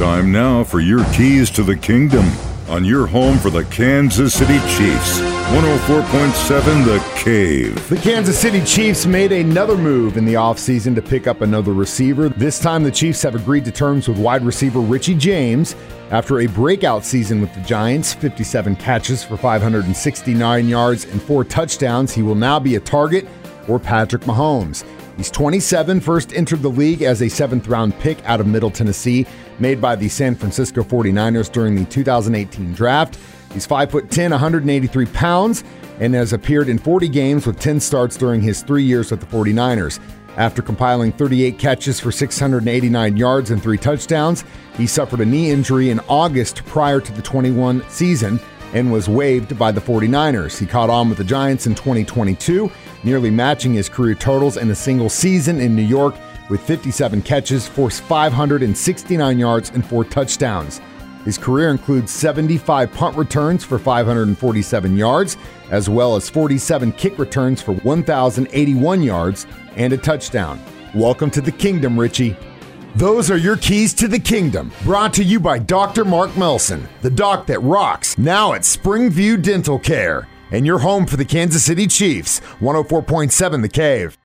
Time now for your keys to the kingdom on your home for the Kansas City Chiefs. 104.7 The Cave. The Kansas City Chiefs made another move in the offseason to pick up another receiver. This time, the Chiefs have agreed to terms with wide receiver Richie James. After a breakout season with the Giants, 57 catches for 569 yards and four touchdowns, he will now be a target for Patrick Mahomes. He's 27, first entered the league as a seventh round pick out of Middle Tennessee, made by the San Francisco 49ers during the 2018 draft. He's 5'10, 183 pounds, and has appeared in 40 games with 10 starts during his three years with the 49ers. After compiling 38 catches for 689 yards and three touchdowns, he suffered a knee injury in August prior to the 21 season and was waived by the 49ers. He caught on with the Giants in 2022, nearly matching his career totals in a single season in New York with 57 catches, forced 569 yards, and four touchdowns. His career includes 75 punt returns for 547 yards, as well as 47 kick returns for 1,081 yards and a touchdown. Welcome to the kingdom, Richie. Those are your keys to the kingdom. Brought to you by Dr. Mark Melson, the doc that rocks, now at Springview Dental Care. And your home for the Kansas City Chiefs, 104.7 The Cave.